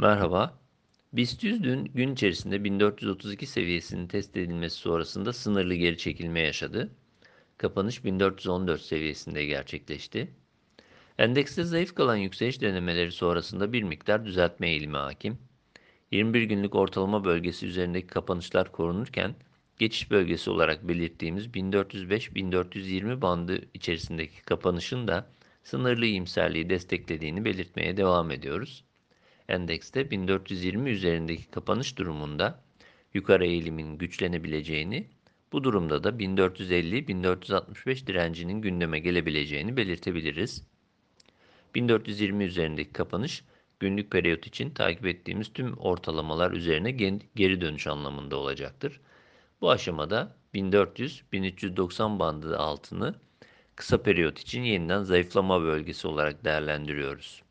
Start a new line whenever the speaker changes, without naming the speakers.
Merhaba. BIST 100 dün gün içerisinde 1432 seviyesinin test edilmesi sonrasında sınırlı geri çekilme yaşadı. Kapanış 1414 seviyesinde gerçekleşti. Endekste zayıf kalan yükseliş denemeleri sonrasında bir miktar düzeltme eğilimi hakim. 21 günlük ortalama bölgesi üzerindeki kapanışlar korunurken geçiş bölgesi olarak belirttiğimiz 1405-1420 bandı içerisindeki kapanışın da sınırlı iyimserliği desteklediğini belirtmeye devam ediyoruz endekste 1420 üzerindeki kapanış durumunda yukarı eğilimin güçlenebileceğini, bu durumda da 1450-1465 direncinin gündeme gelebileceğini belirtebiliriz. 1420 üzerindeki kapanış günlük periyot için takip ettiğimiz tüm ortalamalar üzerine geri dönüş anlamında olacaktır. Bu aşamada 1400-1390 bandı altını kısa periyot için yeniden zayıflama bölgesi olarak değerlendiriyoruz.